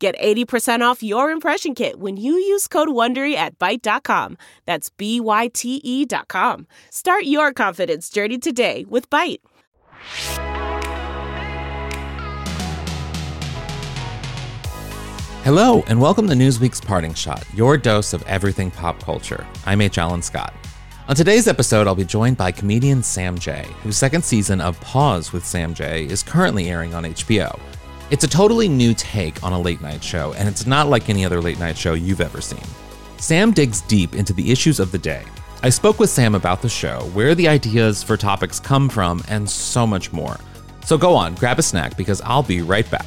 Get 80% off your impression kit when you use code WONDERY at Byte.com. That's B-Y-T-E dot com. Start your confidence journey today with Byte. Hello, and welcome to Newsweek's Parting Shot, your dose of everything pop culture. I'm H. Alan Scott. On today's episode, I'll be joined by comedian Sam Jay, whose second season of Pause with Sam Jay is currently airing on HBO. It's a totally new take on a late night show, and it's not like any other late night show you've ever seen. Sam digs deep into the issues of the day. I spoke with Sam about the show, where the ideas for topics come from, and so much more. So go on, grab a snack because I'll be right back.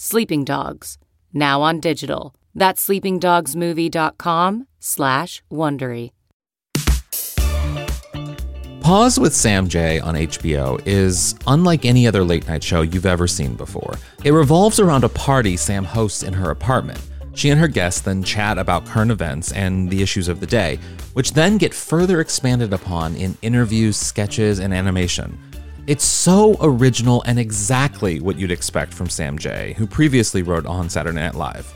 Sleeping Dogs, now on digital. That's sleepingdogsmovie.com slash Wondery. Pause with Sam Jay on HBO is unlike any other late night show you've ever seen before. It revolves around a party Sam hosts in her apartment. She and her guests then chat about current events and the issues of the day, which then get further expanded upon in interviews, sketches, and animation. It's so original and exactly what you'd expect from Sam Jay, who previously wrote on Saturday Night Live.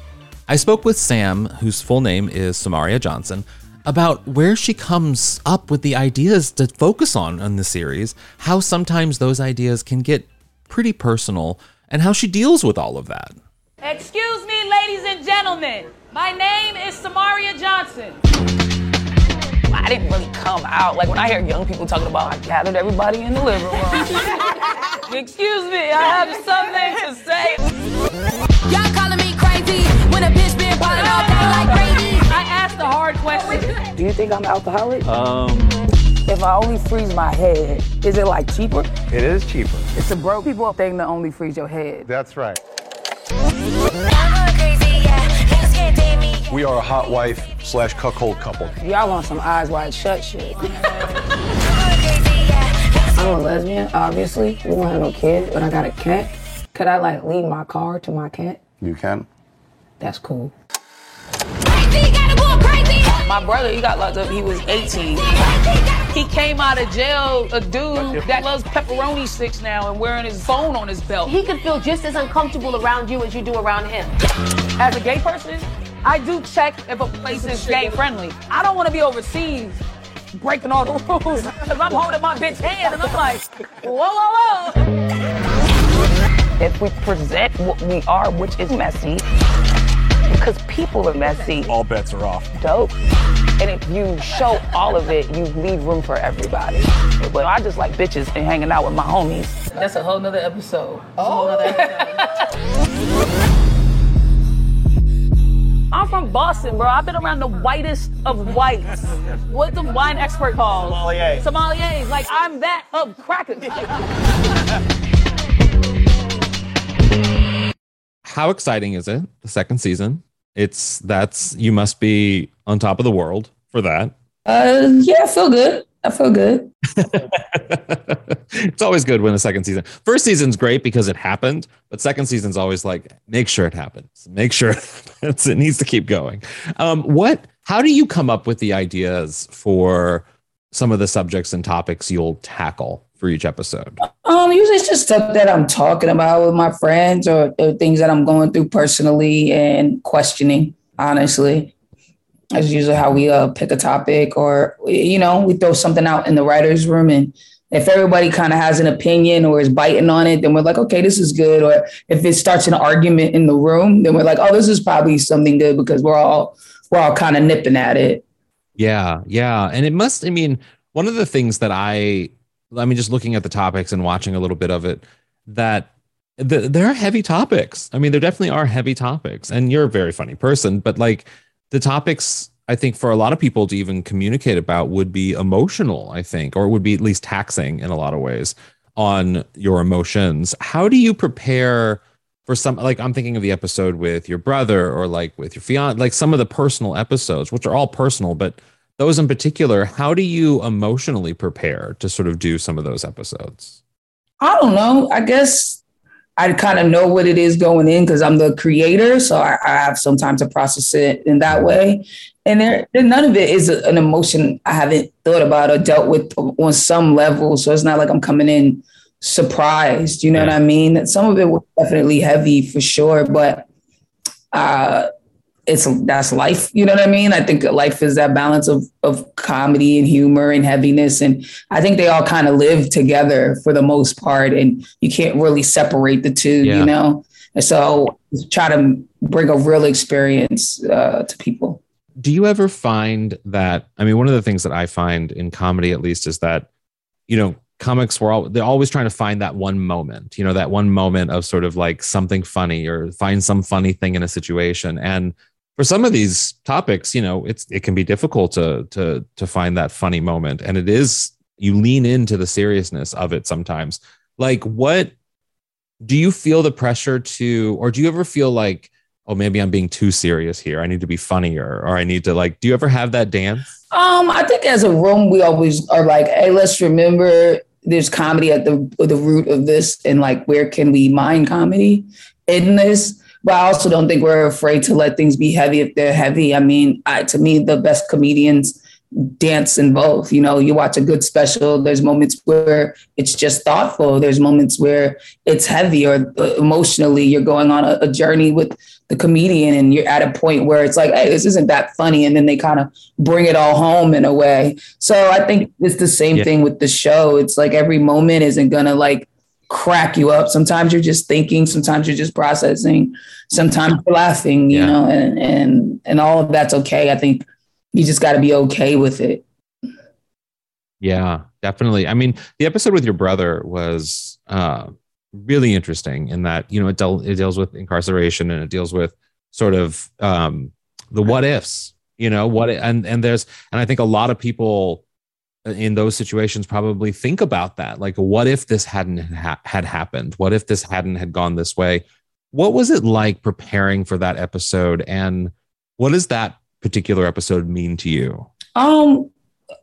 I spoke with Sam, whose full name is Samaria Johnson, about where she comes up with the ideas to focus on in the series, how sometimes those ideas can get pretty personal, and how she deals with all of that. Excuse me, ladies and gentlemen. My name is Samaria Johnson. I didn't really come out. Like when I hear young people talking about, I gathered everybody in the living room. Excuse me, I have something to say. Y'all calling me crazy when a bitch been ballin' all day like crazy. I asked a hard question. Do you think I'm an alcoholic? Um. If I only freeze my head, is it like cheaper? It is cheaper. It's a broke people thing to only freeze your head. That's right. We are a hot wife slash cuckold couple. Y'all want some eyes wide shut shit. I'm a lesbian, obviously. We don't have no kids, but I got a cat. Could I like leave my car to my cat? You can. That's cool. Crazy, gotta go crazy. My brother, he got locked up. He was 18. He came out of jail, a dude that loves pepperoni sticks now and wearing his phone on his belt. He could feel just as uncomfortable around you as you do around him. As a gay person, I do check if a place is gay friendly. I don't want to be overseas breaking all the rules because I'm holding my bitch hand and I'm like, whoa, whoa, whoa. If we present what we are, which is messy, because people are messy, All bets are off. dope. And if you show all of it, you leave room for everybody. But I just like bitches and hanging out with my homies. That's a whole nother episode. Oh. I'm from Boston, bro. I've been around the whitest of whites. What the wine expert called? Sommelier. Sommeliers. Like, I'm that of crackers. How exciting is it? The second season. It's that's you must be on top of the world for that. Uh, yeah, I feel good. I feel good. it's always good when the second season. First season's great because it happened, but second season's always like make sure it happens. Make sure it happens. It needs to keep going. Um, what? How do you come up with the ideas for some of the subjects and topics you'll tackle for each episode? Um, usually it's just stuff that I'm talking about with my friends or, or things that I'm going through personally and questioning. Honestly, that's usually how we uh, pick a topic, or you know, we throw something out in the writers' room, and if everybody kind of has an opinion or is biting on it, then we're like, okay, this is good. Or if it starts an argument in the room, then we're like, oh, this is probably something good because we're all we're all kind of nipping at it. Yeah, yeah, and it must. I mean, one of the things that I, I mean, just looking at the topics and watching a little bit of it, that the, there are heavy topics. I mean, there definitely are heavy topics, and you're a very funny person, but like the topics I think for a lot of people to even communicate about would be emotional, I think, or would be at least taxing in a lot of ways on your emotions. How do you prepare for some like I'm thinking of the episode with your brother or like with your fiance, like some of the personal episodes, which are all personal, but those in particular, how do you emotionally prepare to sort of do some of those episodes? I don't know. I guess I kind of know what it is going in because I'm the creator. So I, I, have some time to process it in that way. And there, none of it is an emotion I haven't thought about or dealt with on some level. So it's not like I'm coming in surprised. You know yeah. what I mean? Some of it was definitely heavy for sure, but uh, it's that's life. You know what I mean? I think life is that balance of of comedy and humor and heaviness, and I think they all kind of live together for the most part, and you can't really separate the two. Yeah. You know, and so try to bring a real experience uh, to people. Do you ever find that? I mean, one of the things that I find in comedy, at least, is that you know comics were all they're always trying to find that one moment you know that one moment of sort of like something funny or find some funny thing in a situation and for some of these topics, you know, it's it can be difficult to to to find that funny moment, and it is you lean into the seriousness of it sometimes. Like, what do you feel the pressure to, or do you ever feel like, oh, maybe I'm being too serious here. I need to be funnier, or I need to like. Do you ever have that dance? Um, I think as a room, we always are like, hey, let's remember there's comedy at the the root of this, and like, where can we mine comedy in this? But I also don't think we're afraid to let things be heavy if they're heavy. I mean, I, to me, the best comedians dance in both. You know, you watch a good special, there's moments where it's just thoughtful, there's moments where it's heavy or uh, emotionally you're going on a, a, journey with the comedian and you're at a point where it's like, hey, this isn't that funny. And then they kind of bring it all home in a way. So I think it's the same yeah. thing with the show. It's like every moment isn't going to like crack you up. Sometimes you're just thinking, sometimes you're just processing, sometimes you're laughing, you yeah. know, and and and all of that's okay. I think you just got to be okay with it. Yeah, definitely. I mean, the episode with your brother was uh, really interesting in that you know it, del- it deals with incarceration and it deals with sort of um, the what ifs. You know what, and and there's and I think a lot of people in those situations probably think about that. Like what if this hadn't ha- had happened? What if this hadn't had gone this way? What was it like preparing for that episode? And what does that particular episode mean to you? Um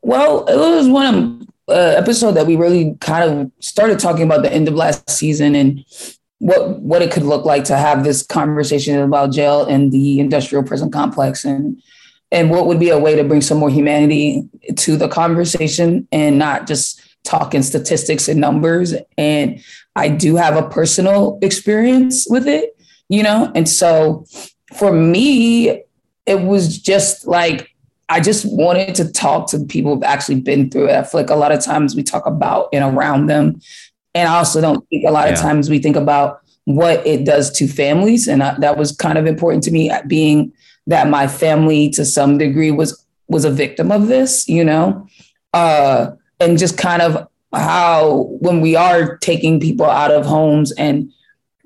well it was one uh, episode that we really kind of started talking about the end of last season and what what it could look like to have this conversation about jail and the industrial prison complex and and what would be a way to bring some more humanity to the conversation and not just talking statistics and numbers? And i do have a personal experience with it you know? And so for me it was just like i just wanted to talk to people who've actually been through it. I feel like a lot of times we talk about and around them. And i also don't think a lot yeah. of times we think about what it does to families. And I, that was kind of important to me being that my family to some degree was was a victim of this, you know, uh, and just kind of how when we are taking people out of homes and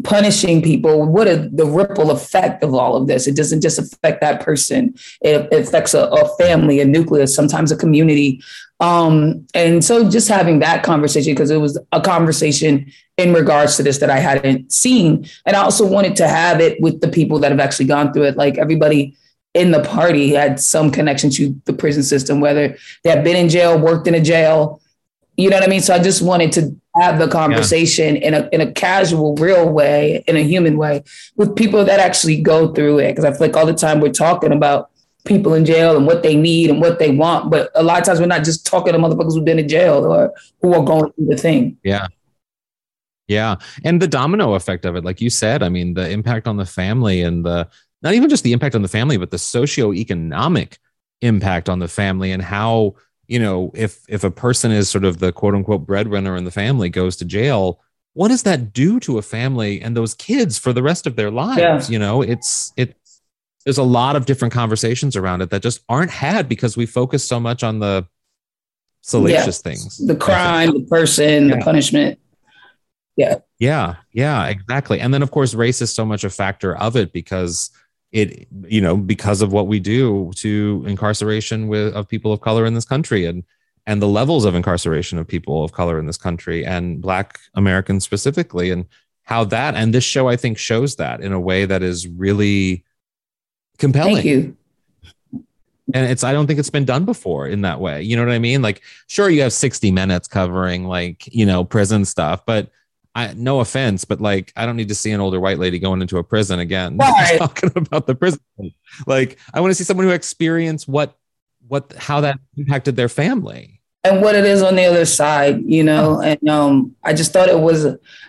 punishing people, what a, the ripple effect of all of this. It doesn't just affect that person; it, it affects a, a, family, a nucleus, sometimes a community. Um, and so, just having that conversation because it was a conversation in regards to this that I hadn't seen, and I also wanted to have it with the people that have actually gone through it. Like everybody in the party had some connection to the prison system, whether they had been in jail, worked in a jail. You know what I mean? So I just wanted to have the conversation yeah. in a in a casual, real way, in a human way, with people that actually go through it. Because I feel like all the time we're talking about people in jail and what they need and what they want, but a lot of times we're not just talking to motherfuckers who've been in jail or who are going through the thing. Yeah. Yeah. And the domino effect of it, like you said, I mean, the impact on the family and the not even just the impact on the family, but the socioeconomic impact on the family and how, you know, if if a person is sort of the quote unquote breadwinner in the family goes to jail, what does that do to a family and those kids for the rest of their lives? Yeah. You know, it's it there's a lot of different conversations around it that just aren't had because we focus so much on the salacious yeah. things. The crime, the person, yeah. the punishment. Yeah. Yeah. Yeah, exactly. And then of course race is so much a factor of it because it you know because of what we do to incarceration with of people of color in this country and and the levels of incarceration of people of color in this country and black Americans specifically and how that and this show I think shows that in a way that is really compelling. Thank you. And it's I don't think it's been done before in that way. You know what I mean? Like sure you have 60 minutes covering like, you know, prison stuff, but I no offense, but like I don't need to see an older white lady going into a prison again. Right. talking about the prison. Like I want to see someone who experienced what what how that impacted their family and what it is on the other side, you know. And um, I just thought it was.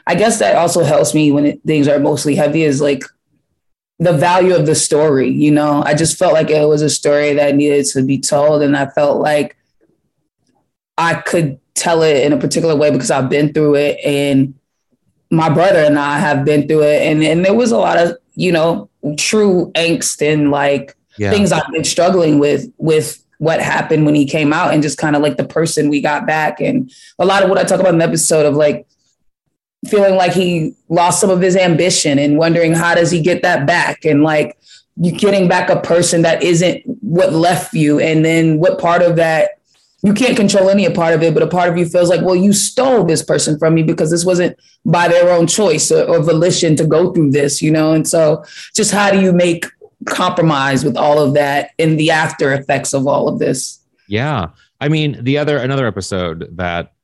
I guess that also helps me when it, things are mostly heavy. Is like the value of the story. You know, I just felt like it was a story that needed to be told, and I felt like I could tell it in a particular way because I've been through it, and my brother and I have been through it, and and there was a lot of you know true angst and like yeah. things I've been struggling with with what happened when he came out and just kind of like the person we got back and a lot of what I talk about in the episode of like feeling like he lost some of his ambition and wondering how does he get that back and like you getting back a person that isn't what left you and then what part of that you can't control any part of it but a part of you feels like well you stole this person from me because this wasn't by their own choice or, or volition to go through this you know and so just how do you make compromise with all of that and the after effects of all of this yeah i mean the other another episode that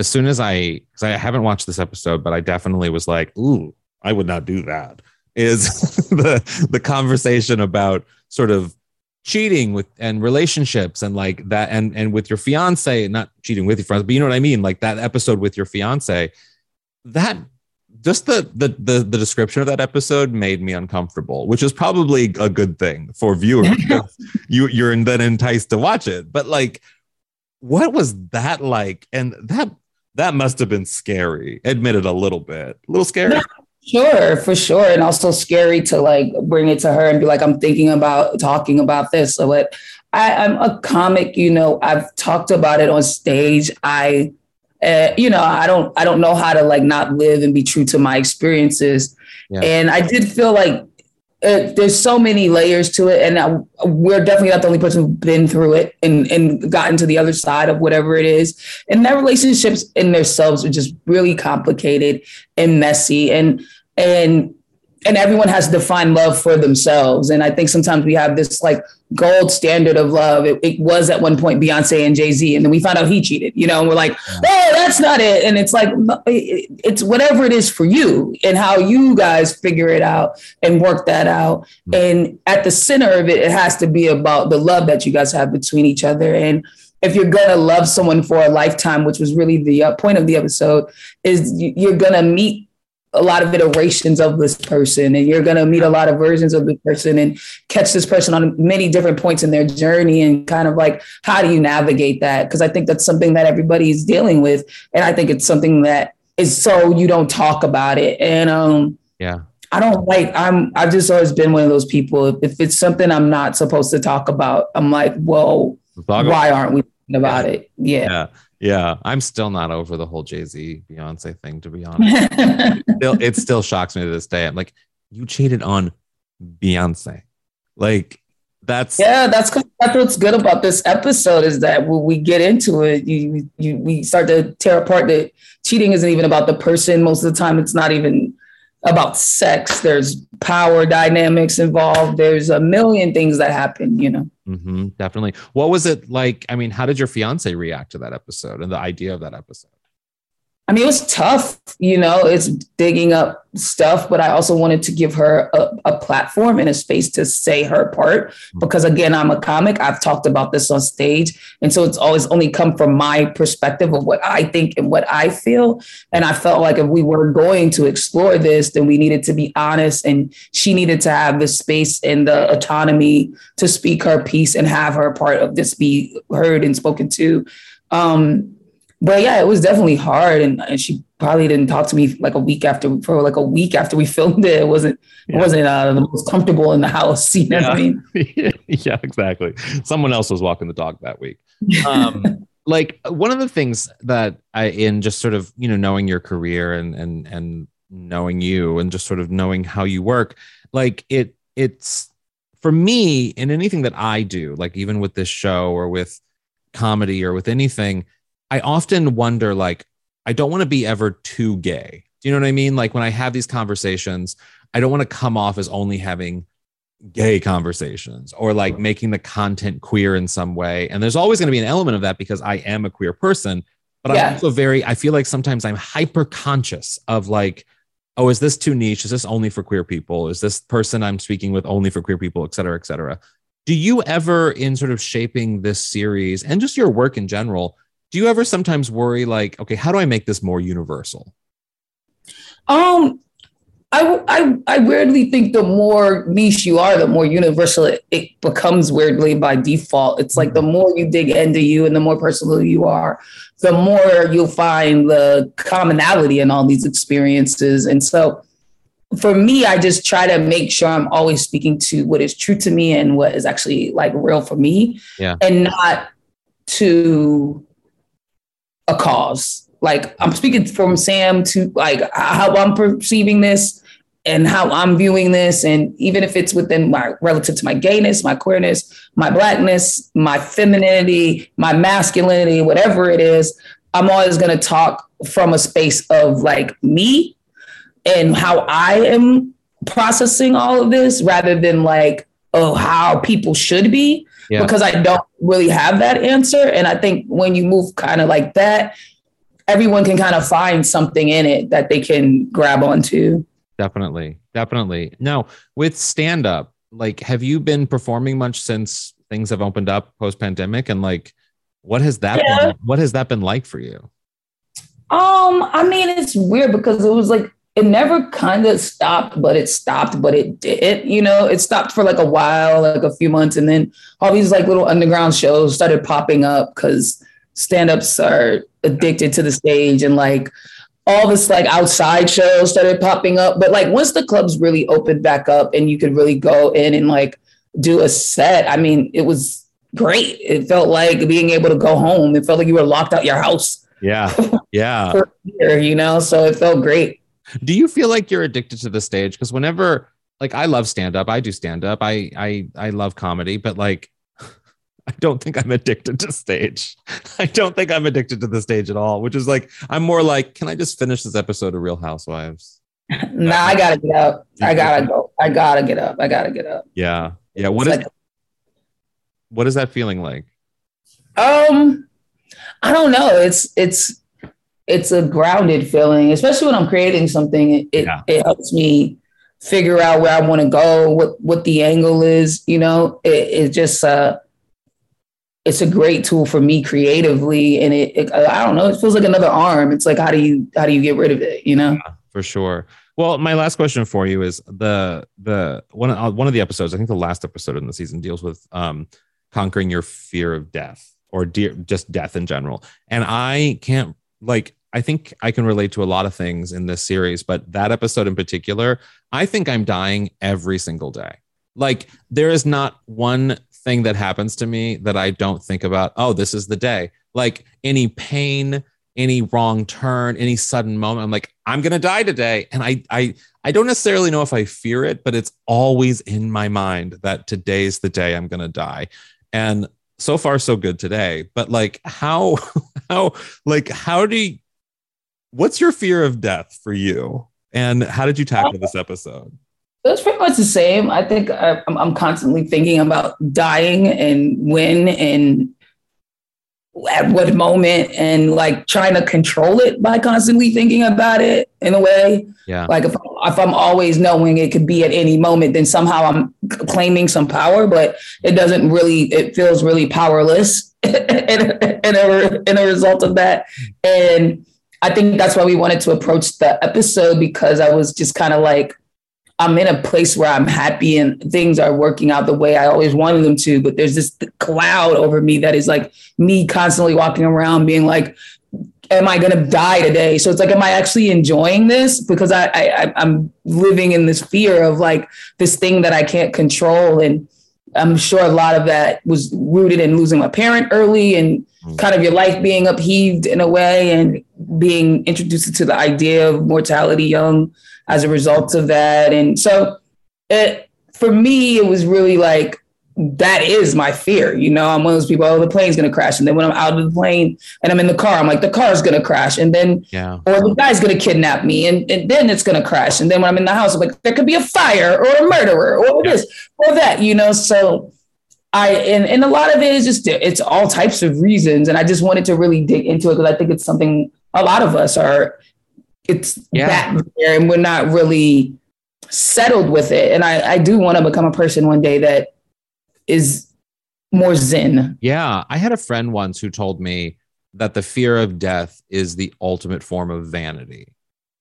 as soon as I, because I haven't watched this episode, but I definitely was like, ooh, I would not do that. Is the the conversation about sort of cheating with and relationships and like that and and with your fiance, not cheating with your friends, but you know what I mean, like that episode with your fiance. That just the the the, the description of that episode made me uncomfortable, which is probably a good thing for viewers. you you're then enticed to watch it, but like what was that like? And that that must have been scary. Admitted a little bit, a little scary. Sure, for sure, and also scary to like bring it to her and be like, "I'm thinking about talking about this." So, what I, I'm a comic, you know. I've talked about it on stage. I, uh, you know, I don't, I don't know how to like not live and be true to my experiences. Yeah. And I did feel like it, there's so many layers to it, and I, we're definitely not the only person who's been through it and and gotten to the other side of whatever it is. And their relationships in themselves are just really complicated and messy, and and and everyone has to define love for themselves. And I think sometimes we have this like gold standard of love. It, it was at one point Beyonce and Jay Z, and then we found out he cheated. You know, and we're like, oh, that's not it. And it's like it's whatever it is for you and how you guys figure it out and work that out. And at the center of it, it has to be about the love that you guys have between each other and if you're gonna love someone for a lifetime, which was really the uh, point of the episode, is you're gonna meet a lot of iterations of this person and you're going to meet a lot of versions of the person and catch this person on many different points in their journey and kind of like how do you navigate that? Because i think that's something that everybody is dealing with and i think it's something that is so you don't talk about it. And um yeah. I don't like i'm i've just always been one of those people. If, if it's something i'm not supposed to talk about i'm like well why aren't we about yeah. it yeah. yeah yeah, I'm still not over the whole Jay Z Beyonce thing, to be honest. it, still, it still shocks me to this day. I'm like, you cheated on Beyonce. Like, that's yeah, that's that's what's good about this episode is that when we get into it, you you we start to tear apart that cheating isn't even about the person. Most of the time, it's not even about sex. There's power dynamics involved. There's a million things that happen, you know. Hmm definitely. What was it like? I mean, how did your fiance react to that episode and the idea of that episode? I mean, it was tough, you know, it's digging up stuff, but I also wanted to give her a, a, platform and a space to say her part. Because again, I'm a comic. I've talked about this on stage. And so it's always only come from my perspective of what I think and what I feel. And I felt like if we were going to explore this, then we needed to be honest. And she needed to have the space and the autonomy to speak her piece and have her part of this be heard and spoken to. Um, but yeah, it was definitely hard, and, and she probably didn't talk to me like a week after for like a week after we filmed it. It wasn't yeah. it wasn't uh, the most comfortable in the house. You know yeah. what I mean? yeah, exactly. Someone else was walking the dog that week. Um, like one of the things that I in just sort of you know knowing your career and and and knowing you and just sort of knowing how you work, like it it's for me in anything that I do, like even with this show or with comedy or with anything I often wonder, like, I don't want to be ever too gay. Do you know what I mean? Like when I have these conversations, I don't want to come off as only having gay conversations or like making the content queer in some way. And there's always going to be an element of that because I am a queer person. But yeah. I'm also very, I feel like sometimes I'm hyper conscious of like, oh, is this too niche? Is this only for queer people? Is this person I'm speaking with only for queer people, et cetera, et cetera? Do you ever, in sort of shaping this series and just your work in general, do you ever sometimes worry like okay how do i make this more universal um I, I, I weirdly think the more niche you are, the more universal it, it, becomes weirdly by default. It's like the more you dig into you and the more personal you are, the more you'll find the commonality in all these experiences. And so for me, I just try to make sure I'm always speaking to what is true to me and what is actually like real for me. Yeah. And not to a cause. Like I'm speaking from Sam to like how I'm perceiving this and how I'm viewing this. And even if it's within my relative to my gayness, my queerness, my blackness, my femininity, my masculinity, whatever it is, I'm always going to talk from a space of like me and how I am processing all of this rather than like, oh, how people should be yeah. because I don't really have that answer. And I think when you move kind of like that, everyone can kind of find something in it that they can grab onto. Definitely. Definitely. Now, with stand up, like, have you been performing much since things have opened up post pandemic? And like, what has that yeah. been, what has that been like for you? Um, I mean, it's weird because it was like it never kind of stopped, but it stopped, but it did. You know, it stopped for like a while, like a few months, and then all these like little underground shows started popping up because stand-ups are addicted to the stage and like all this like outside shows started popping up. But like once the clubs really opened back up and you could really go in and like do a set, I mean, it was great. It felt like being able to go home. It felt like you were locked out your house. Yeah. Yeah. year, you know, so it felt great. Do you feel like you're addicted to the stage? Because whenever, like, I love stand up, I do stand up, I I I love comedy, but like, I don't think I'm addicted to stage. I don't think I'm addicted to the stage at all. Which is like, I'm more like, can I just finish this episode of Real Housewives? nah, I gotta get up. I gotta go. I gotta get up. I gotta get up. Yeah, yeah. What is like, what is that feeling like? Um, I don't know. It's it's it's a grounded feeling, especially when I'm creating something. It yeah. it helps me figure out where I want to go, what what the angle is. You know, it, it just uh, it's a great tool for me creatively, and it, it, I don't know, it feels like another arm. It's like how do you how do you get rid of it? You know, yeah, for sure. Well, my last question for you is the the one uh, one of the episodes. I think the last episode in the season deals with um, conquering your fear of death or de- just death in general. And I can't like I think I can relate to a lot of things in this series, but that episode in particular, I think I'm dying every single day. Like there is not one thing that happens to me that I don't think about, oh, this is the day. Like any pain, any wrong turn, any sudden moment, I'm like, I'm gonna die today. And I I I don't necessarily know if I fear it, but it's always in my mind that today's the day I'm gonna die. And so far so good today. But like how how like how do you what's your fear of death for you? And how did you tackle this episode? It was pretty much the same. I think I, I'm, I'm constantly thinking about dying and when and at what moment and like trying to control it by constantly thinking about it in a way. Yeah. Like if, if I'm always knowing it could be at any moment, then somehow I'm claiming some power, but it doesn't really, it feels really powerless in, in, a, in a result of that. And I think that's why we wanted to approach the episode because I was just kind of like, I'm in a place where I'm happy and things are working out the way I always wanted them to. But there's this cloud over me that is like me constantly walking around being like, am I going to die today? So it's like, am I actually enjoying this? Because I, I, I'm living in this fear of like this thing that I can't control. And I'm sure a lot of that was rooted in losing my parent early and kind of your life being upheaved in a way and being introduced to the idea of mortality young as a result of that. And so it, for me, it was really like, that is my fear. You know, I'm one of those people, oh, the plane's going to crash. And then when I'm out of the plane and I'm in the car, I'm like, the car's going to crash. And then, yeah. or the guy's going to kidnap me and, and then it's going to crash. And then when I'm in the house, I'm like, there could be a fire or a murderer or yeah. this or that, you know? So I, and, and a lot of it is just, it's all types of reasons. And I just wanted to really dig into it because I think it's something a lot of us are it's yeah. that there and we're not really settled with it. And I, I do want to become a person one day that is more zen. Yeah. I had a friend once who told me that the fear of death is the ultimate form of vanity,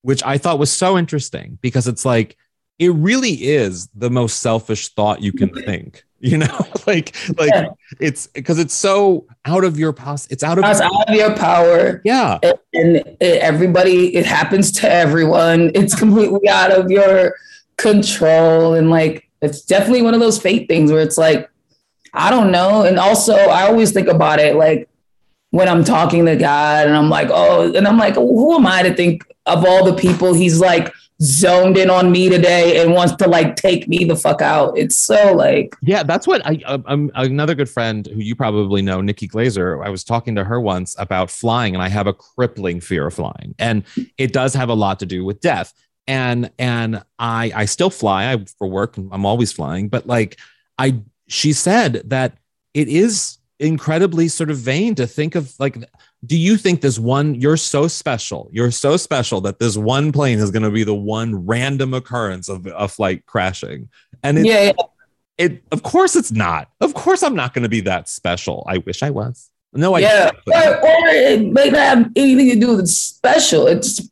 which I thought was so interesting because it's like, it really is the most selfish thought you can think you know? Like like yeah. it's because it's so out of your pos it's out of it's your, out of your power. Yeah. And, and it, everybody it happens to everyone. It's completely out of your control. And like it's definitely one of those fate things where it's like i don't know. And also i always think about it like when i'm talking to god and i'm like oh and i'm like who am i to think of all the people he's like zoned in on me today and wants to like take me the fuck out. It's so like yeah, that's what I um, another good friend who you probably know, Nikki Glazer. I was talking to her once about flying, and I have a crippling fear of flying, and it does have a lot to do with death. And and I I still fly I, for work. I'm always flying, but like I she said that it is incredibly sort of vain to think of like do you think this one you're so special you're so special that this one plane is going to be the one random occurrence of a flight crashing? And it, yeah, yeah. it of course it's not. Of course i'm not going to be that special. I wish i was. No i yeah. or, or it may not have anything to do with special. It's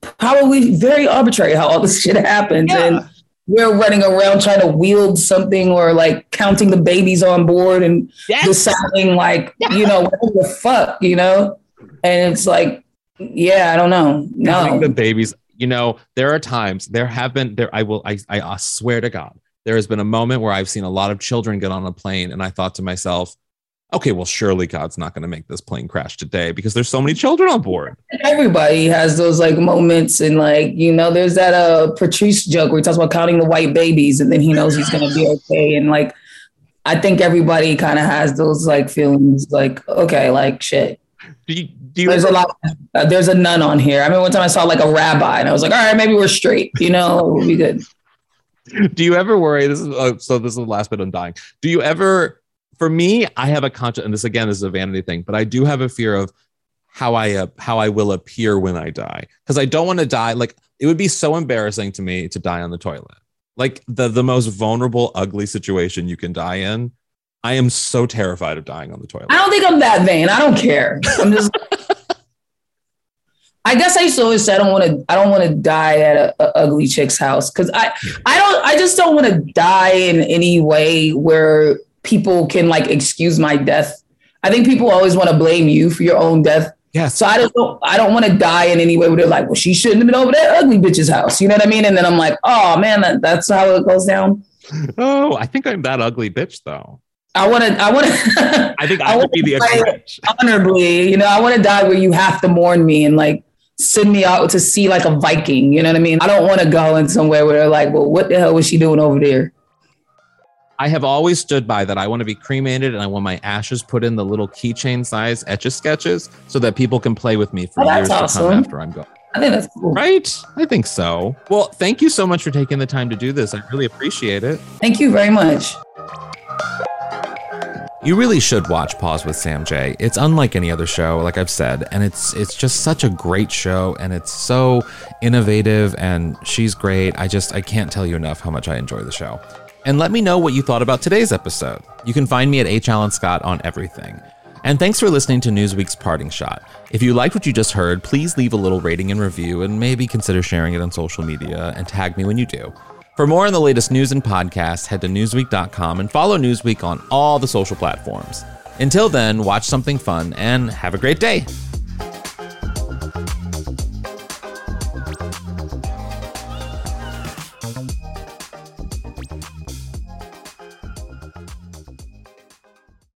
probably very arbitrary how all this shit happens yeah. and we're running around trying to wield something or like counting the babies on board and yes. deciding like you know what the fuck you know? And it's like yeah i don't know. No. The babies you know there are times there have been there i will I, I swear to god there has been a moment where i've seen a lot of children get on a plane and i thought to myself okay, well, surely God's not going to make this plane crash today because there's so many children on board. Everybody has those like moments, and like you know, there's that uh Patrice joke where he talks about counting the white babies, and then he knows he's going to be okay, and like I think everybody kind of has those like feelings, like okay, like shit. Do you, do you there's a lot. Uh, there's a nun on here. I mean, one time I saw like a rabbi, and I was like, all right, maybe we're straight. You know, we'll be good. Do you ever worry? This is uh, so. This is the last bit on dying. Do you ever for me, I have a conscious, and this again is a vanity thing, but I do have a fear of how I uh, how I will appear when I die because I don't want to die. Like it would be so embarrassing to me to die on the toilet, like the the most vulnerable, ugly situation you can die in. I am so terrified of dying on the toilet. I don't think I'm that vain. I don't care. I'm just. I guess I used to always say I don't want to. I don't want to die at a, a ugly chick's house because I. I don't. I just don't want to die in any way where people can like excuse my death. I think people always want to blame you for your own death. Yes. So I don't I don't want to die in any way where they're like, well, she shouldn't have been over that ugly bitch's house. You know what I mean? And then I'm like, oh man, that, that's how it goes down. Oh, I think I'm that ugly bitch though. I want to. I want to. I think I, I would be the ugly bitch. Honorably, you know, I want to die where you have to mourn me and like send me out to see like a Viking. You know what I mean? I don't want to go in somewhere where they're like, well, what the hell was she doing over there? I have always stood by that. I want to be cremated and I want my ashes put in the little keychain size etch a sketches so that people can play with me for oh, years awesome. to come after I'm gone. I think that's cool. Right? I think so. Well, thank you so much for taking the time to do this. I really appreciate it. Thank you very much. You really should watch Pause with Sam Jay. It's unlike any other show, like I've said, and it's it's just such a great show and it's so innovative and she's great. I just I can't tell you enough how much I enjoy the show. And let me know what you thought about today's episode. You can find me at H. Alan Scott on everything. And thanks for listening to Newsweek's Parting Shot. If you liked what you just heard, please leave a little rating and review and maybe consider sharing it on social media and tag me when you do. For more on the latest news and podcasts, head to Newsweek.com and follow Newsweek on all the social platforms. Until then, watch something fun and have a great day.